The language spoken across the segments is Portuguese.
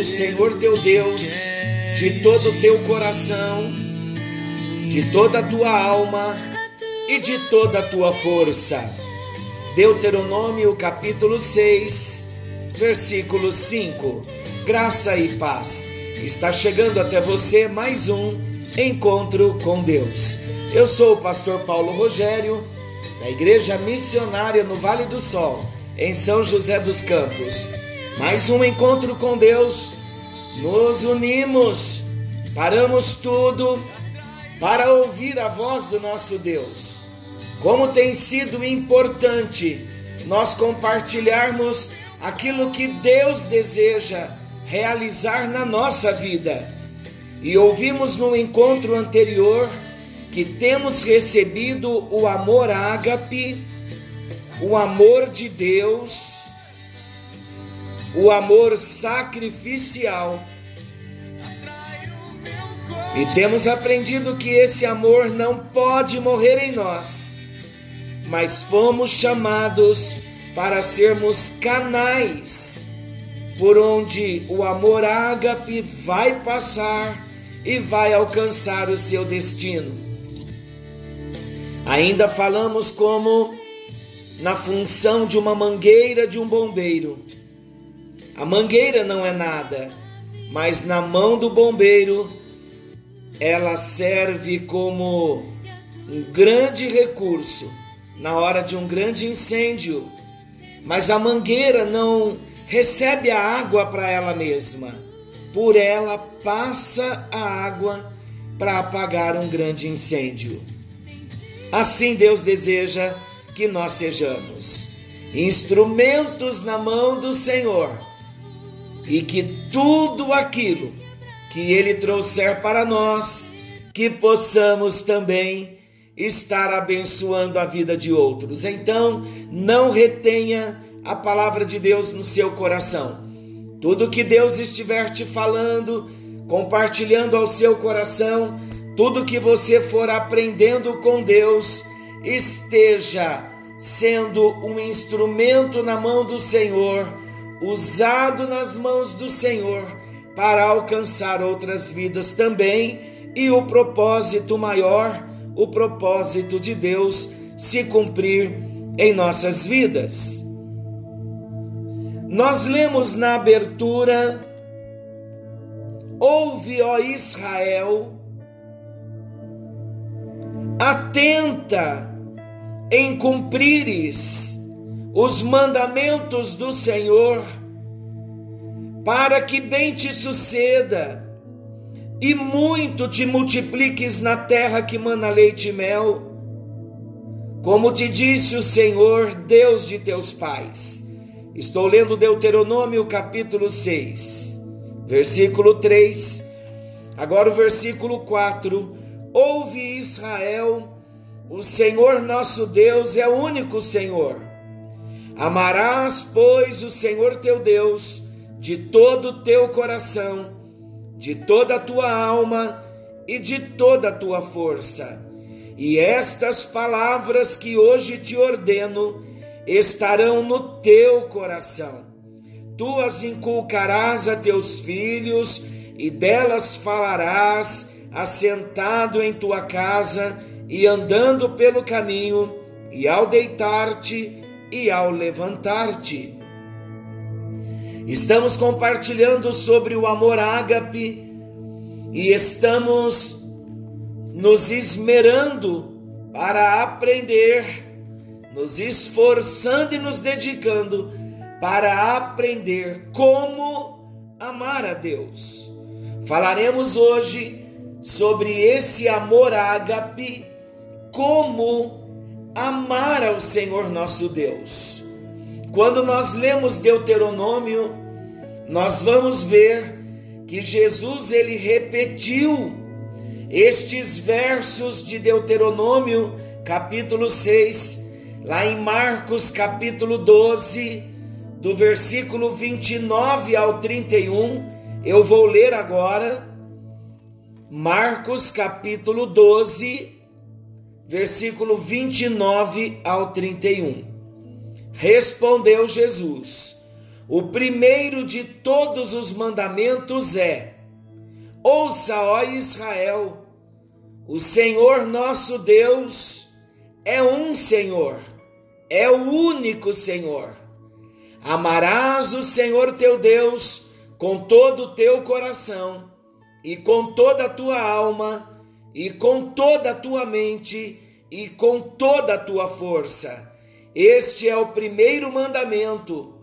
o Senhor teu Deus de todo o teu coração, de toda a tua alma e de toda a tua força. Deuteronômio capítulo 6, versículo 5. Graça e paz. Está chegando até você mais um encontro com Deus. Eu sou o pastor Paulo Rogério, da Igreja Missionária no Vale do Sol, em São José dos Campos. Mais um encontro com Deus. Nos unimos, paramos tudo para ouvir a voz do nosso Deus. Como tem sido importante nós compartilharmos aquilo que Deus deseja realizar na nossa vida. E ouvimos no encontro anterior que temos recebido o amor ágape, o amor de Deus, o amor sacrificial. E temos aprendido que esse amor não pode morrer em nós, mas fomos chamados para sermos canais por onde o amor ágape vai passar e vai alcançar o seu destino. Ainda falamos como na função de uma mangueira de um bombeiro. A mangueira não é nada, mas na mão do bombeiro ela serve como um grande recurso na hora de um grande incêndio. Mas a mangueira não recebe a água para ela mesma, por ela passa a água para apagar um grande incêndio. Assim Deus deseja que nós sejamos instrumentos na mão do Senhor e que tudo aquilo que Ele trouxer para nós, que possamos também estar abençoando a vida de outros. Então, não retenha a palavra de Deus no seu coração. Tudo que Deus estiver te falando, compartilhando ao seu coração, tudo que você for aprendendo com Deus, esteja sendo um instrumento na mão do Senhor, usado nas mãos do Senhor para alcançar outras vidas também e o propósito maior, o propósito de Deus se cumprir em nossas vidas. Nós lemos na abertura: Ouve, ó Israel, atenta em cumprires os mandamentos do Senhor, para que bem te suceda e muito te multipliques na terra que mana leite e mel, como te disse o Senhor, Deus de teus pais. Estou lendo Deuteronômio capítulo 6, versículo 3. Agora o versículo 4. Ouve Israel, o Senhor nosso Deus é o único Senhor. Amarás, pois, o Senhor teu Deus de todo o teu coração, de toda a tua alma e de toda a tua força. E estas palavras que hoje te ordeno estarão no teu coração. Tu as inculcarás a teus filhos e delas falarás assentado em tua casa e andando pelo caminho, e ao deitar-te e ao levantar-te. Estamos compartilhando sobre o amor ágape e estamos nos esmerando para aprender, nos esforçando e nos dedicando para aprender como amar a Deus. Falaremos hoje sobre esse amor ágape, como amar ao Senhor nosso Deus. Quando nós lemos Deuteronômio, nós vamos ver que Jesus ele repetiu estes versos de Deuteronômio, capítulo 6, lá em Marcos, capítulo 12, do versículo 29 ao 31, eu vou ler agora. Marcos, capítulo 12, versículo 29 ao 31. Respondeu Jesus: O primeiro de todos os mandamentos é: Ouça, ó Israel, o Senhor nosso Deus é um Senhor, é o único Senhor. Amarás o Senhor teu Deus com todo o teu coração e com toda a tua alma e com toda a tua mente e com toda a tua força. Este é o primeiro mandamento.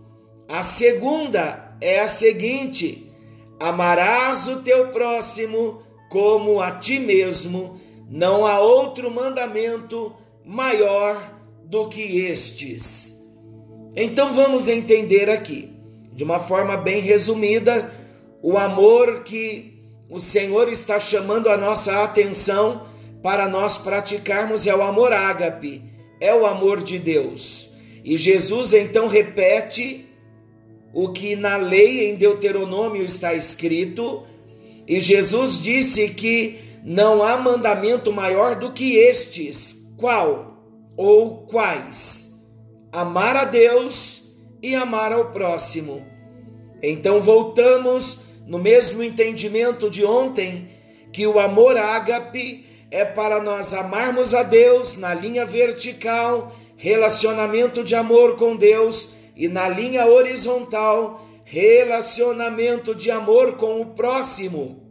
A segunda é a seguinte: Amarás o teu próximo como a ti mesmo. Não há outro mandamento maior do que estes. Então vamos entender aqui, de uma forma bem resumida, o amor que o Senhor está chamando a nossa atenção para nós praticarmos é o amor ágape, é o amor de Deus. E Jesus então repete o que na lei em Deuteronômio está escrito, e Jesus disse que não há mandamento maior do que estes. Qual ou quais? Amar a Deus e amar ao próximo. Então voltamos no mesmo entendimento de ontem, que o amor ágape é para nós amarmos a Deus na linha vertical, relacionamento de amor com Deus e na linha horizontal, relacionamento de amor com o próximo.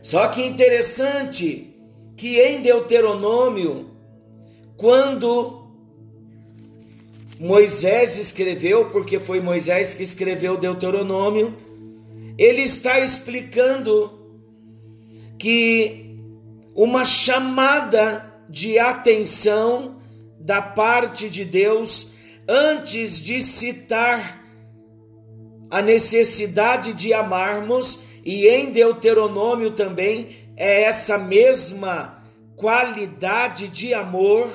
Só que interessante que em Deuteronômio, quando Moisés escreveu, porque foi Moisés que escreveu Deuteronômio, ele está explicando que uma chamada de atenção da parte de Deus antes de citar a necessidade de amarmos, e em Deuteronômio também é essa mesma qualidade de amor.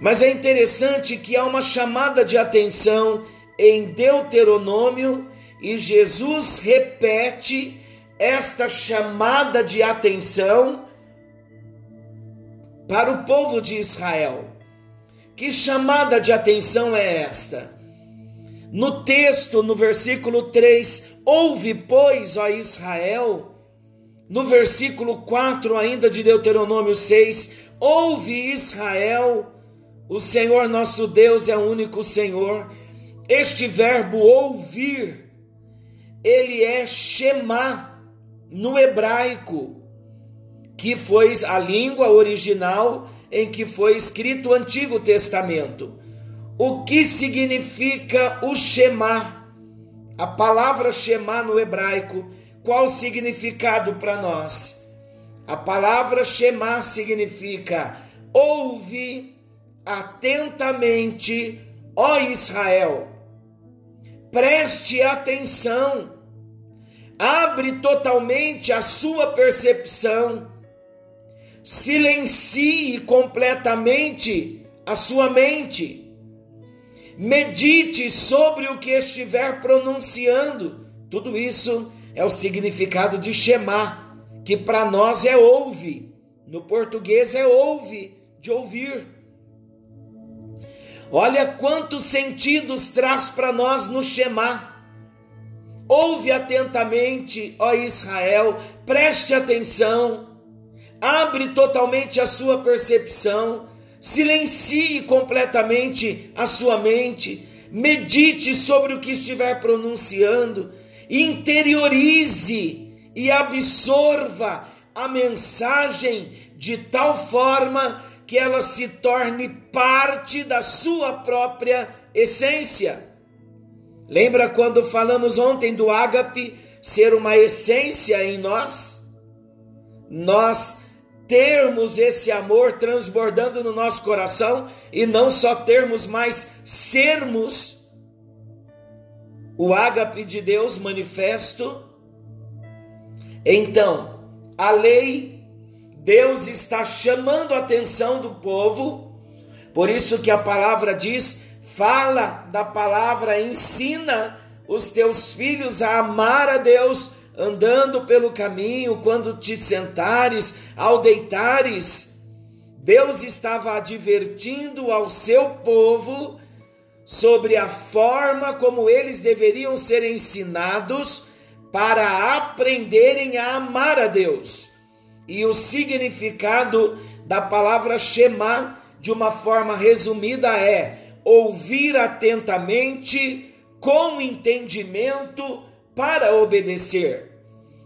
Mas é interessante que há uma chamada de atenção em Deuteronômio e Jesus repete esta chamada de atenção para o povo de Israel. Que chamada de atenção é esta? No texto, no versículo 3, ouve, pois, ó Israel, no versículo 4 ainda de Deuteronômio 6, ouve Israel, o Senhor nosso Deus é o único Senhor. Este verbo ouvir, ele é Shema no hebraico, que foi a língua original em que foi escrito o Antigo Testamento. O que significa o Shema? A palavra Shema no hebraico, qual o significado para nós? A palavra Shema significa ouve atentamente, ó Israel. Preste atenção. Abre totalmente a sua percepção silencie completamente a sua mente. Medite sobre o que estiver pronunciando. Tudo isso é o significado de Shema, que para nós é ouve. No português é ouve, de ouvir. Olha quantos sentidos traz para nós no Shema. Ouve atentamente, ó Israel, preste atenção abre totalmente a sua percepção, silencie completamente a sua mente, medite sobre o que estiver pronunciando, interiorize e absorva a mensagem de tal forma que ela se torne parte da sua própria essência. Lembra quando falamos ontem do ágape ser uma essência em nós? Nós termos esse amor transbordando no nosso coração e não só termos, mas sermos o ágape de Deus manifesto. Então, a lei, Deus está chamando a atenção do povo, por isso que a palavra diz: fala da palavra, ensina os teus filhos a amar a Deus, andando pelo caminho, quando te sentares, ao deitares. Deus estava advertindo ao seu povo sobre a forma como eles deveriam ser ensinados para aprenderem a amar a Deus. E o significado da palavra Shema, de uma forma resumida, é ouvir atentamente, com entendimento, para obedecer.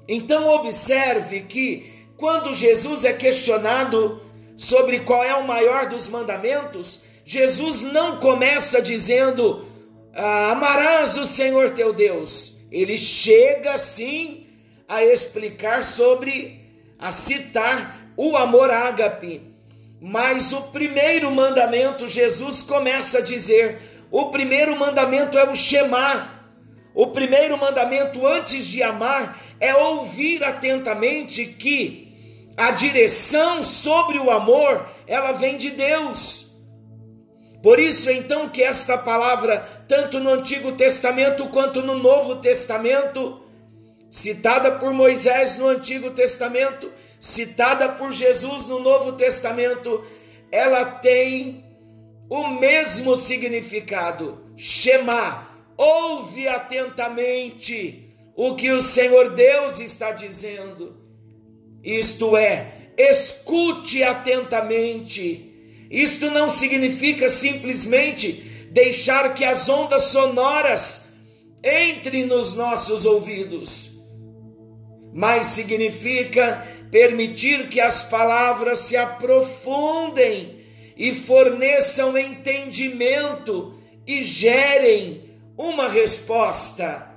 Então, observe que quando Jesus é questionado sobre qual é o maior dos mandamentos, Jesus não começa dizendo: ah, Amarás o Senhor teu Deus. Ele chega sim a explicar sobre, a citar o amor ágape. Mas o primeiro mandamento, Jesus começa a dizer: o primeiro mandamento é o Shema. O primeiro mandamento antes de amar é ouvir atentamente que a direção sobre o amor, ela vem de Deus. Por isso, então, que esta palavra, tanto no Antigo Testamento quanto no Novo Testamento, citada por Moisés no Antigo Testamento, citada por Jesus no Novo Testamento, ela tem o mesmo significado. Shema, ouve atentamente o que o Senhor Deus está dizendo. Isto é, escute atentamente isto não significa simplesmente deixar que as ondas sonoras entrem nos nossos ouvidos, mas significa permitir que as palavras se aprofundem e forneçam entendimento e gerem uma resposta.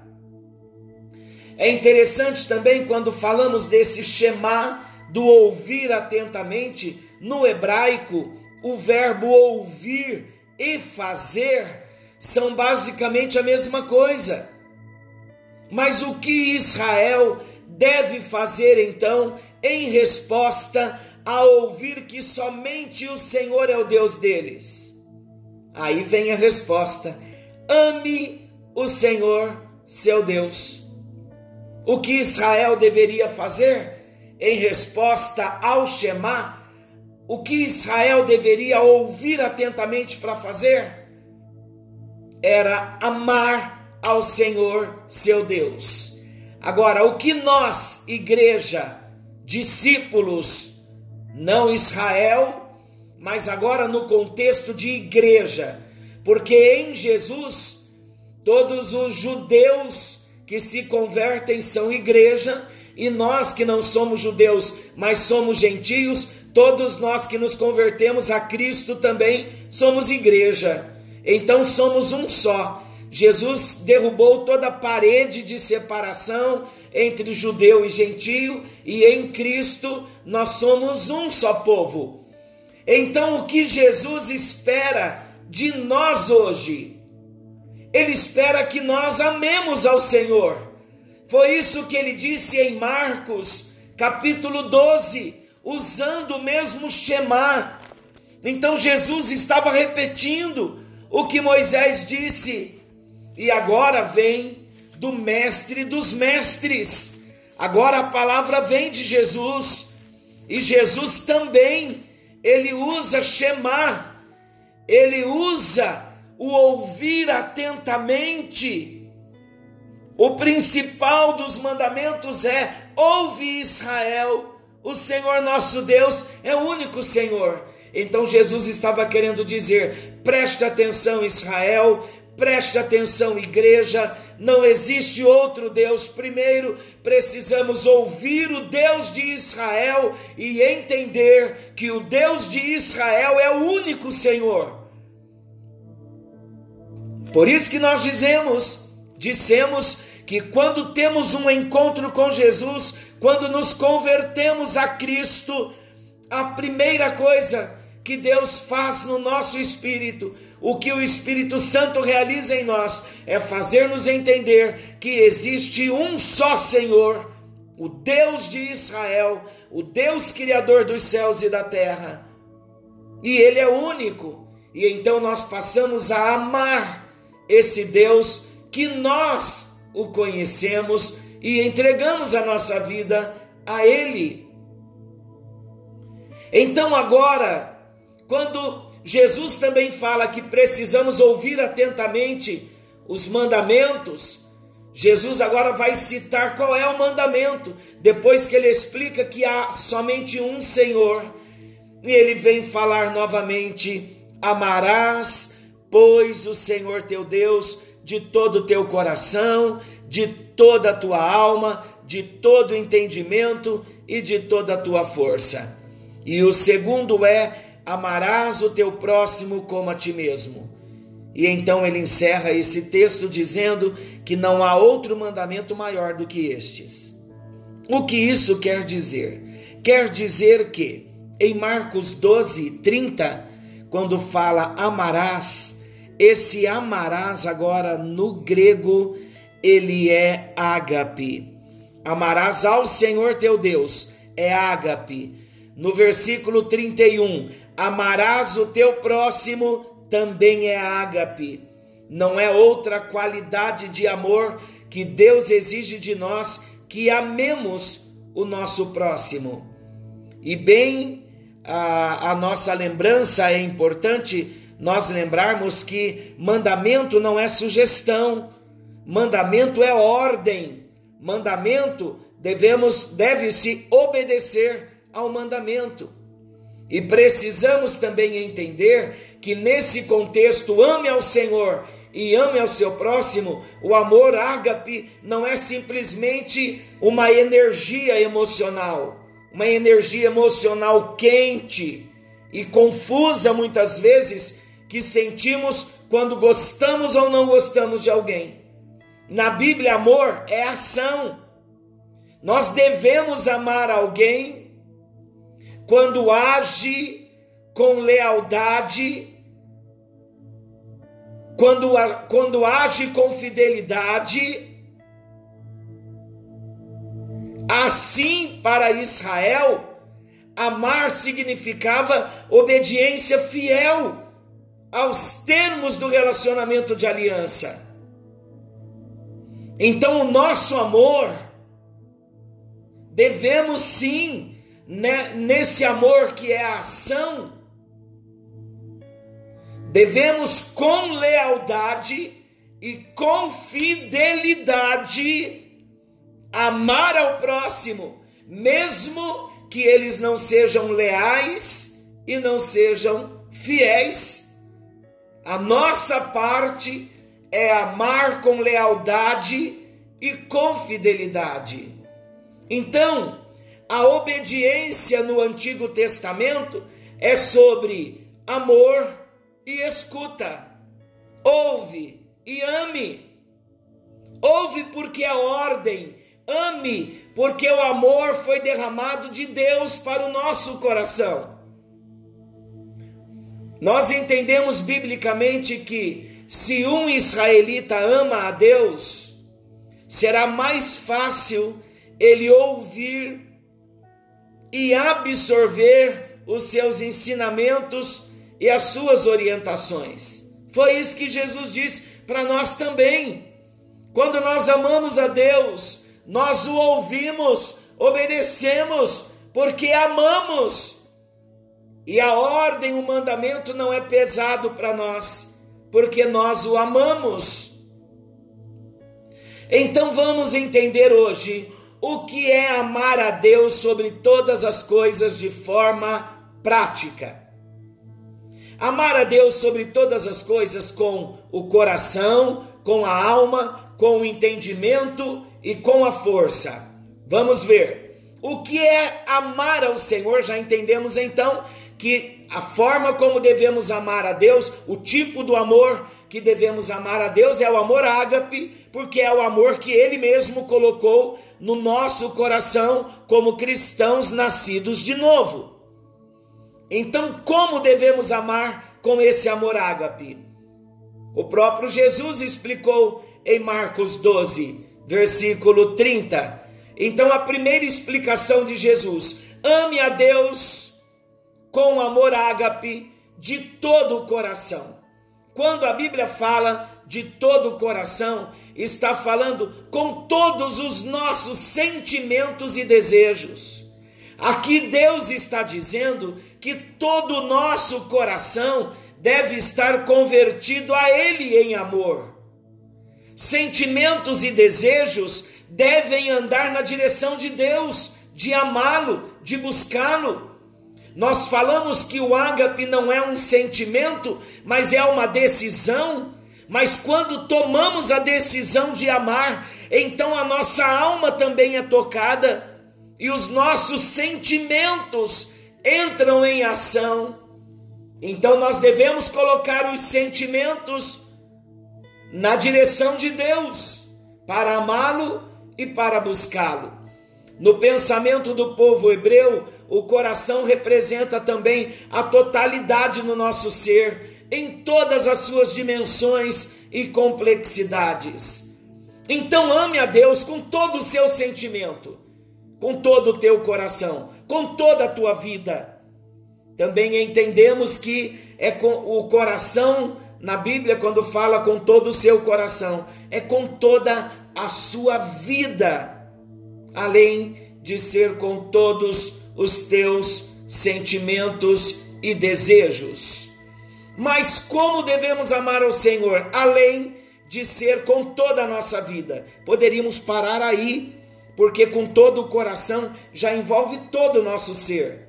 É interessante também quando falamos desse Shema, do ouvir atentamente, no hebraico, o verbo ouvir e fazer são basicamente a mesma coisa. Mas o que Israel deve fazer então em resposta a ouvir que somente o Senhor é o Deus deles? Aí vem a resposta: ame o Senhor, seu Deus. O que Israel deveria fazer em resposta ao Shema o que Israel deveria ouvir atentamente para fazer era amar ao Senhor seu Deus. Agora, o que nós, igreja, discípulos, não Israel, mas agora no contexto de igreja, porque em Jesus todos os judeus que se convertem são igreja, e nós que não somos judeus, mas somos gentios, Todos nós que nos convertemos a Cristo também somos igreja. Então somos um só. Jesus derrubou toda parede de separação entre judeu e gentio, e em Cristo nós somos um só povo. Então, o que Jesus espera de nós hoje? Ele espera que nós amemos ao Senhor. Foi isso que ele disse em Marcos, capítulo 12, usando o mesmo Shema. Então Jesus estava repetindo o que Moisés disse, e agora vem do mestre dos mestres. Agora a palavra vem de Jesus, e Jesus também, ele usa Shema, ele usa o ouvir atentamente. O principal dos mandamentos é: ouve Israel o Senhor nosso Deus é o único Senhor. Então Jesus estava querendo dizer: preste atenção, Israel, preste atenção, igreja, não existe outro Deus. Primeiro, precisamos ouvir o Deus de Israel e entender que o Deus de Israel é o único Senhor. Por isso que nós dizemos, dissemos que quando temos um encontro com Jesus, quando nos convertemos a Cristo, a primeira coisa que Deus faz no nosso espírito, o que o Espírito Santo realiza em nós é fazer-nos entender que existe um só Senhor, o Deus de Israel, o Deus Criador dos céus e da terra. E Ele é único. E então nós passamos a amar esse Deus que nós o conhecemos e entregamos a nossa vida a Ele. Então agora, quando Jesus também fala que precisamos ouvir atentamente os mandamentos. Jesus agora vai citar qual é o mandamento, depois que ele explica que há somente um Senhor. E ele vem falar novamente: Amarás, pois, o Senhor teu Deus de todo o teu coração, de toda a tua alma, de todo o entendimento e de toda a tua força. E o segundo é amarás o teu próximo como a ti mesmo. E então ele encerra esse texto dizendo que não há outro mandamento maior do que estes. O que isso quer dizer? Quer dizer que em Marcos 12, 30, quando fala amarás, esse amarás agora no grego ele é ágape. Amarás ao Senhor teu Deus, é ágape. No versículo 31, amarás o teu próximo, também é ágape. Não é outra qualidade de amor que Deus exige de nós que amemos o nosso próximo. E bem, a, a nossa lembrança é importante nós lembrarmos que mandamento não é sugestão, mandamento é ordem. Mandamento devemos deve se obedecer ao mandamento. E precisamos também entender que nesse contexto, ame ao Senhor e ame ao seu próximo, o amor ágape não é simplesmente uma energia emocional, uma energia emocional quente e confusa muitas vezes que sentimos quando gostamos ou não gostamos de alguém. Na Bíblia, amor é ação. Nós devemos amar alguém quando age com lealdade, quando, quando age com fidelidade, assim para Israel, amar significava obediência fiel aos termos do relacionamento de aliança. Então, o nosso amor, devemos sim né, nesse amor que é a ação, devemos com lealdade e com fidelidade amar ao próximo, mesmo que eles não sejam leais e não sejam fiéis. A nossa parte é amar com lealdade e com fidelidade. Então, a obediência no Antigo Testamento é sobre amor e escuta. Ouve e ame. Ouve porque é ordem. Ame porque o amor foi derramado de Deus para o nosso coração. Nós entendemos biblicamente que se um israelita ama a Deus, será mais fácil ele ouvir e absorver os seus ensinamentos e as suas orientações. Foi isso que Jesus disse para nós também. Quando nós amamos a Deus, nós o ouvimos, obedecemos, porque amamos. E a ordem, o mandamento não é pesado para nós, porque nós o amamos. Então vamos entender hoje o que é amar a Deus sobre todas as coisas de forma prática. Amar a Deus sobre todas as coisas com o coração, com a alma, com o entendimento e com a força. Vamos ver. O que é amar ao Senhor? Já entendemos então que a forma como devemos amar a Deus, o tipo do amor que devemos amar a Deus é o amor ágape, porque é o amor que ele mesmo colocou no nosso coração como cristãos nascidos de novo. Então, como devemos amar com esse amor ágape? O próprio Jesus explicou em Marcos 12, versículo 30. Então, a primeira explicação de Jesus: ame a Deus com amor ágape de todo o coração. Quando a Bíblia fala de todo o coração, está falando com todos os nossos sentimentos e desejos. Aqui Deus está dizendo que todo o nosso coração deve estar convertido a Ele em amor. Sentimentos e desejos devem andar na direção de Deus, de amá-lo, de buscá-lo. Nós falamos que o ágape não é um sentimento, mas é uma decisão. Mas quando tomamos a decisão de amar, então a nossa alma também é tocada e os nossos sentimentos entram em ação. Então nós devemos colocar os sentimentos na direção de Deus para amá-lo e para buscá-lo. No pensamento do povo hebreu, o coração representa também a totalidade no nosso ser, em todas as suas dimensões e complexidades. Então ame a Deus com todo o seu sentimento, com todo o teu coração, com toda a tua vida. Também entendemos que é com o coração na Bíblia quando fala com todo o seu coração, é com toda a sua vida, além de ser com todos os teus sentimentos e desejos. Mas como devemos amar ao Senhor, além de ser com toda a nossa vida? Poderíamos parar aí, porque com todo o coração já envolve todo o nosso ser.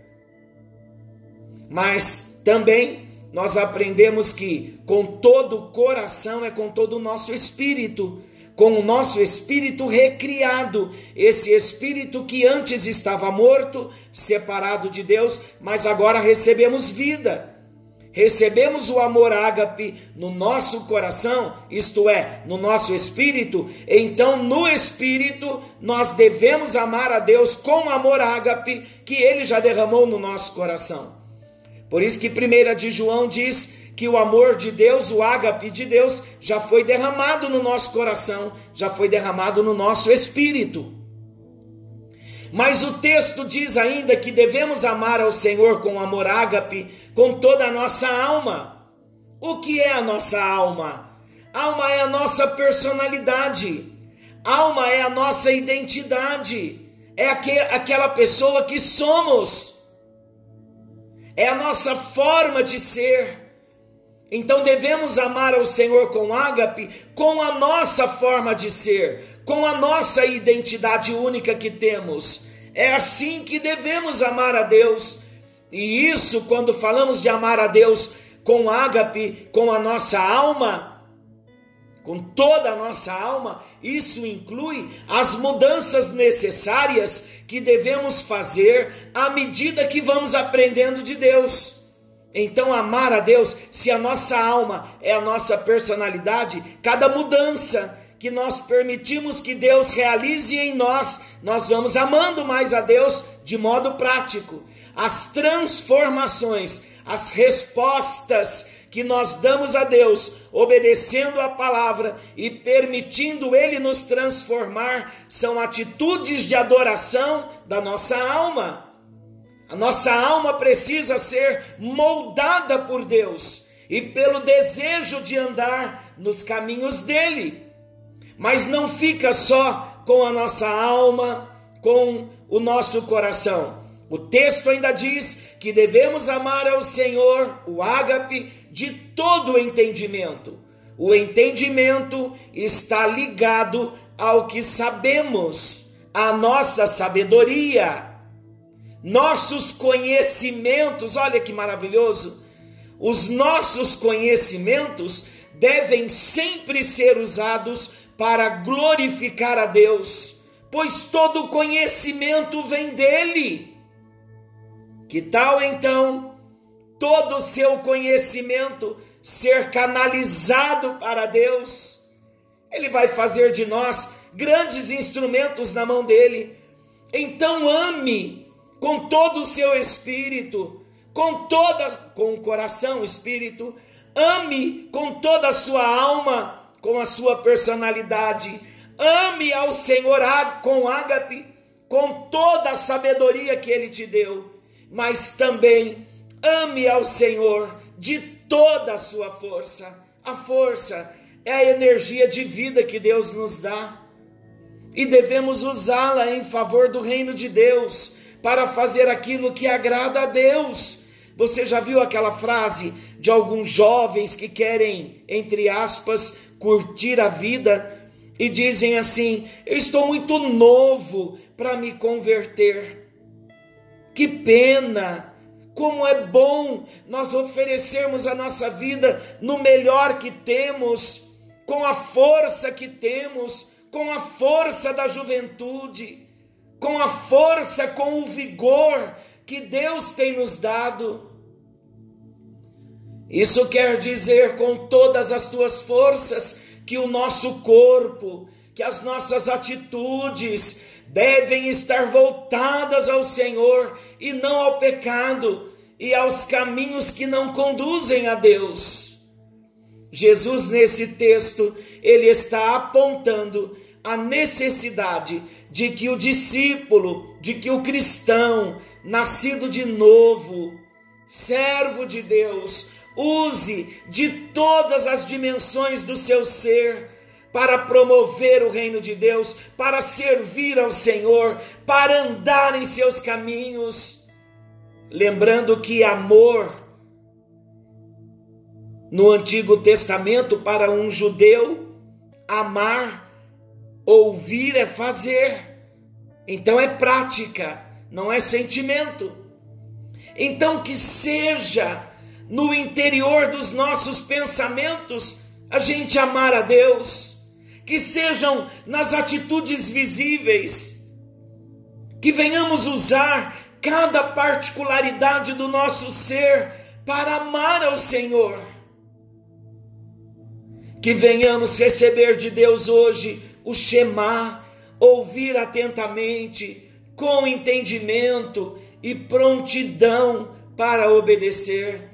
Mas também nós aprendemos que com todo o coração é com todo o nosso espírito, com o nosso espírito recriado, esse espírito que antes estava morto, separado de Deus, mas agora recebemos vida. Recebemos o amor ágape no nosso coração, isto é, no nosso espírito, então no espírito nós devemos amar a Deus com amor ágape que ele já derramou no nosso coração. Por isso que 1 de João diz que o amor de Deus, o ágape de Deus, já foi derramado no nosso coração, já foi derramado no nosso espírito. Mas o texto diz ainda que devemos amar ao Senhor com amor ágape, com toda a nossa alma. O que é a nossa alma? Alma é a nossa personalidade. Alma é a nossa identidade. É aquela pessoa que somos. É a nossa forma de ser. Então devemos amar ao Senhor com ágape, com a nossa forma de ser, com a nossa identidade única que temos. É assim que devemos amar a Deus. E isso, quando falamos de amar a Deus com ágape, com a nossa alma, com toda a nossa alma, isso inclui as mudanças necessárias que devemos fazer à medida que vamos aprendendo de Deus. Então, amar a Deus, se a nossa alma é a nossa personalidade, cada mudança que nós permitimos que Deus realize em nós, nós vamos amando mais a Deus de modo prático. As transformações, as respostas que nós damos a Deus, obedecendo a palavra e permitindo Ele nos transformar, são atitudes de adoração da nossa alma. A nossa alma precisa ser moldada por Deus e pelo desejo de andar nos caminhos dele. Mas não fica só com a nossa alma, com o nosso coração. O texto ainda diz que devemos amar ao Senhor, o ágape, de todo o entendimento. O entendimento está ligado ao que sabemos, à nossa sabedoria nossos conhecimentos, olha que maravilhoso, os nossos conhecimentos devem sempre ser usados para glorificar a Deus, pois todo conhecimento vem dele. Que tal então todo o seu conhecimento ser canalizado para Deus? Ele vai fazer de nós grandes instrumentos na mão dele. Então ame com todo o seu espírito, com toda com o coração, espírito, ame com toda a sua alma, com a sua personalidade. Ame ao Senhor com ágape, com toda a sabedoria que Ele te deu, mas também ame ao Senhor de toda a sua força. A força é a energia de vida que Deus nos dá e devemos usá-la em favor do reino de Deus, para fazer aquilo que agrada a Deus. Você já viu aquela frase de alguns jovens que querem, entre aspas, curtir a vida e dizem assim: Eu estou muito novo para me converter. Que pena! Como é bom nós oferecermos a nossa vida no melhor que temos, com a força que temos, com a força da juventude, com a força, com o vigor que Deus tem nos dado. Isso quer dizer com todas as tuas forças que o nosso corpo, que as nossas atitudes devem estar voltadas ao Senhor e não ao pecado e aos caminhos que não conduzem a Deus. Jesus, nesse texto, ele está apontando a necessidade de que o discípulo, de que o cristão, nascido de novo, servo de Deus, use de todas as dimensões do seu ser para promover o reino de Deus, para servir ao Senhor, para andar em seus caminhos. Lembrando que amor no Antigo Testamento para um judeu, amar, ouvir é fazer. Então é prática, não é sentimento. Então que seja no interior dos nossos pensamentos a gente amar a Deus, que sejam nas atitudes visíveis, que venhamos usar cada particularidade do nosso ser para amar ao Senhor. Que venhamos receber de Deus hoje o Shema, ouvir atentamente, com entendimento e prontidão para obedecer.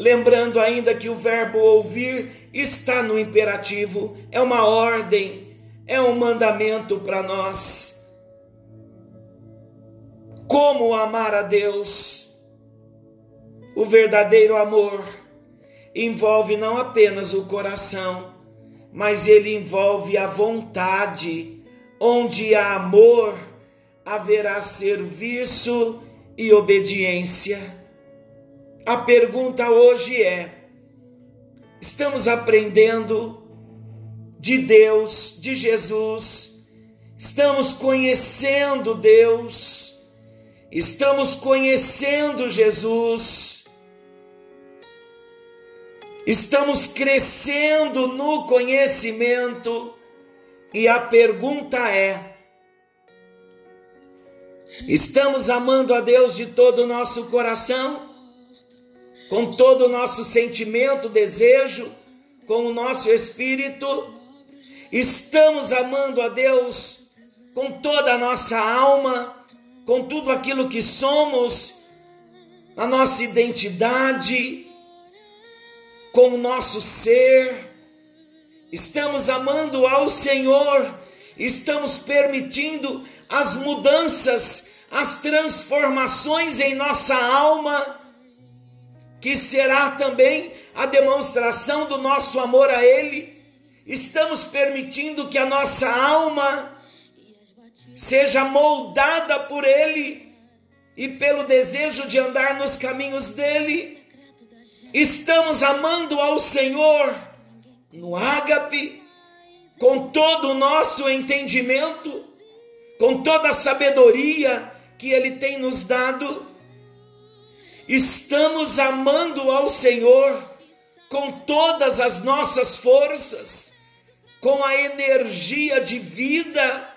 Lembrando ainda que o verbo ouvir está no imperativo, é uma ordem, é um mandamento para nós. Como amar a Deus? O verdadeiro amor envolve não apenas o coração, mas ele envolve a vontade. Onde há amor, haverá serviço e obediência. A pergunta hoje é: estamos aprendendo de Deus, de Jesus, estamos conhecendo Deus, estamos conhecendo Jesus? Estamos crescendo no conhecimento? E a pergunta é: estamos amando a Deus de todo o nosso coração? Com todo o nosso sentimento, desejo, com o nosso espírito? Estamos amando a Deus com toda a nossa alma, com tudo aquilo que somos, a nossa identidade? com o nosso ser, estamos amando ao Senhor, estamos permitindo as mudanças, as transformações em nossa alma, que será também a demonstração do nosso amor a Ele. Estamos permitindo que a nossa alma seja moldada por Ele e pelo desejo de andar nos caminhos dele estamos amando ao Senhor no ágape, com todo o nosso entendimento, com toda a sabedoria que Ele tem nos dado, estamos amando ao Senhor com todas as nossas forças, com a energia de vida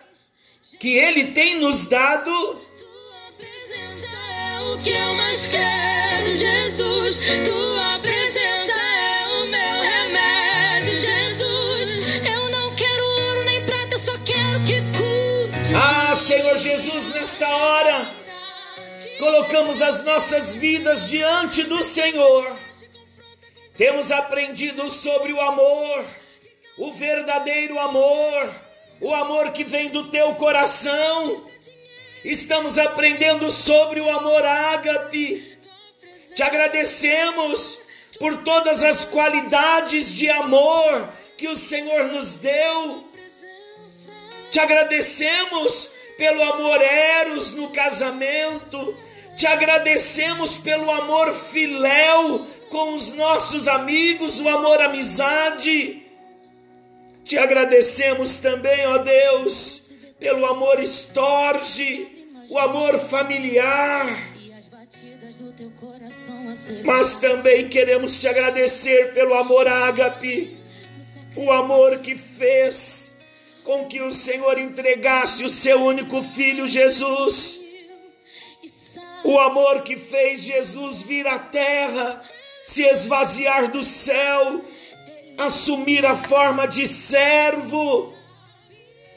que Ele tem nos dado. Tua presença é o que eu mais quero, Jesus. Tua Senhor Jesus, nesta hora, colocamos as nossas vidas diante do Senhor Temos aprendido sobre o amor, o verdadeiro amor, o amor que vem do teu coração. Estamos aprendendo sobre o amor ágape. Te agradecemos por todas as qualidades de amor que o Senhor nos deu. Te agradecemos pelo amor eros no casamento. Te agradecemos pelo amor filéu com os nossos amigos, o amor amizade. Te agradecemos também, ó Deus, pelo amor estorge, o amor familiar. Mas também queremos te agradecer pelo amor ágape, o amor que fez com que o Senhor entregasse o seu único filho Jesus. O amor que fez Jesus vir à terra, se esvaziar do céu, assumir a forma de servo,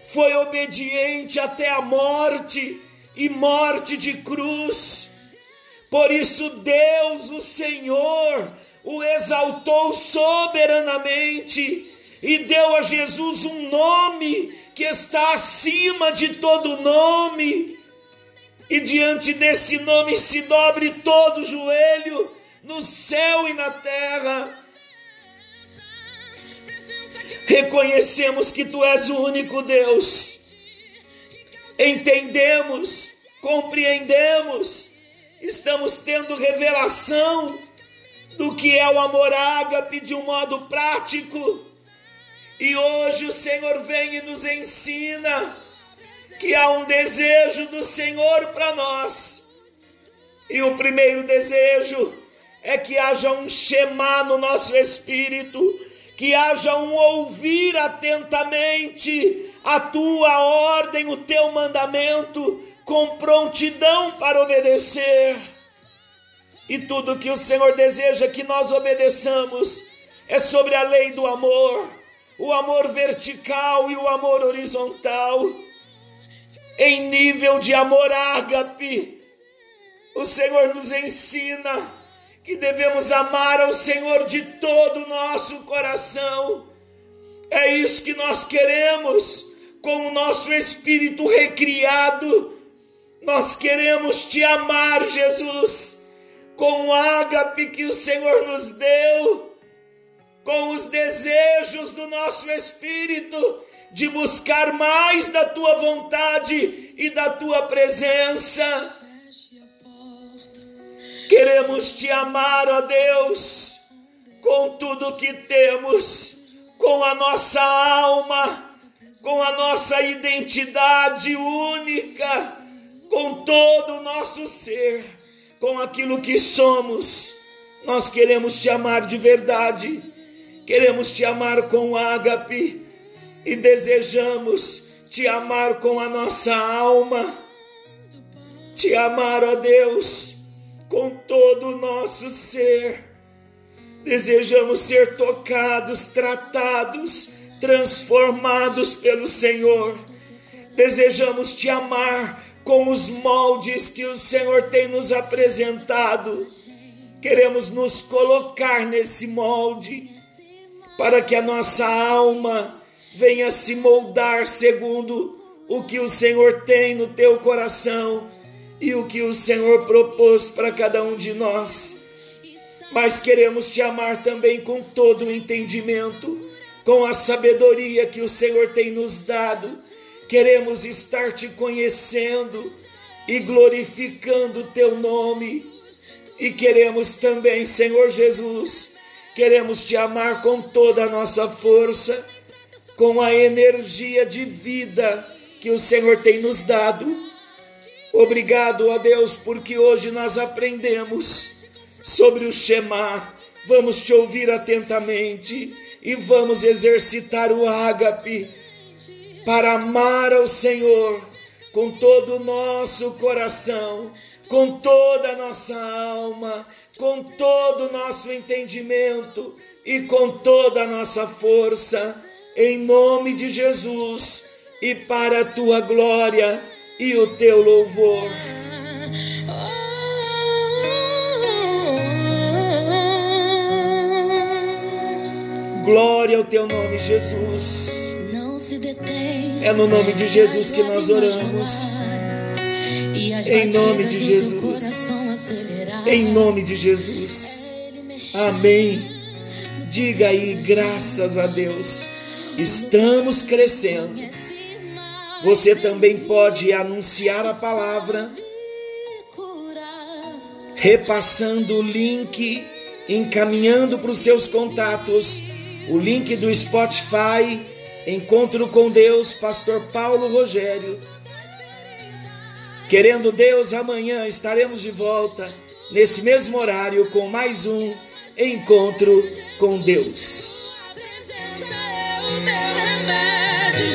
foi obediente até a morte e morte de cruz. Por isso, Deus, o Senhor, o exaltou soberanamente e deu a Jesus um nome que está acima de todo nome. E diante desse nome se dobre todo joelho no céu e na terra. Reconhecemos que tu és o único Deus. Entendemos, compreendemos, estamos tendo revelação do que é o amor ágape de um modo prático. E hoje o Senhor vem e nos ensina que há um desejo do Senhor para nós. E o primeiro desejo é que haja um Shema no nosso espírito, que haja um ouvir atentamente a tua ordem, o teu mandamento, com prontidão para obedecer. E tudo que o Senhor deseja que nós obedeçamos é sobre a lei do amor, o amor vertical e o amor horizontal. Em nível de amor ágape, o Senhor nos ensina que devemos amar ao Senhor de todo o nosso coração. É isso que nós queremos com o nosso espírito recriado. Nós queremos te amar, Jesus, com o ágape que o Senhor nos deu, com os desejos do nosso espírito de buscar mais da tua vontade e da tua presença. Queremos te amar, ó Deus, com tudo que temos, com a nossa alma, com a nossa identidade única, com todo o nosso ser, com aquilo que somos. Nós queremos te amar de verdade, queremos te amar com ágape e desejamos te amar com a nossa alma, te amar, ó Deus com todo o nosso ser. Desejamos ser tocados, tratados, transformados pelo Senhor. Desejamos te amar com os moldes que o Senhor tem nos apresentado. Queremos nos colocar nesse molde para que a nossa alma venha se moldar segundo o que o Senhor tem no teu coração e o que o Senhor propôs para cada um de nós. Mas queremos te amar também com todo o entendimento, com a sabedoria que o Senhor tem nos dado. Queremos estar te conhecendo e glorificando o teu nome. E queremos também, Senhor Jesus, queremos te amar com toda a nossa força, com a energia de vida que o Senhor tem nos dado Obrigado a Deus, porque hoje nós aprendemos sobre o Shema. Vamos te ouvir atentamente e vamos exercitar o ágape para amar ao Senhor com todo o nosso coração, com toda a nossa alma, com todo o nosso entendimento e com toda a nossa força, em nome de Jesus e para a tua glória e o teu louvor. Glória ao teu nome, Jesus. É no nome de Jesus que nós oramos. Em nome de Jesus. Em nome de Jesus. Amém. Diga aí, graças a Deus. Estamos crescendo. Você também pode anunciar a palavra, repassando o link, encaminhando para os seus contatos o link do Spotify, Encontro com Deus, Pastor Paulo Rogério. Querendo Deus, amanhã estaremos de volta, nesse mesmo horário, com mais um Encontro com Deus. É remédio,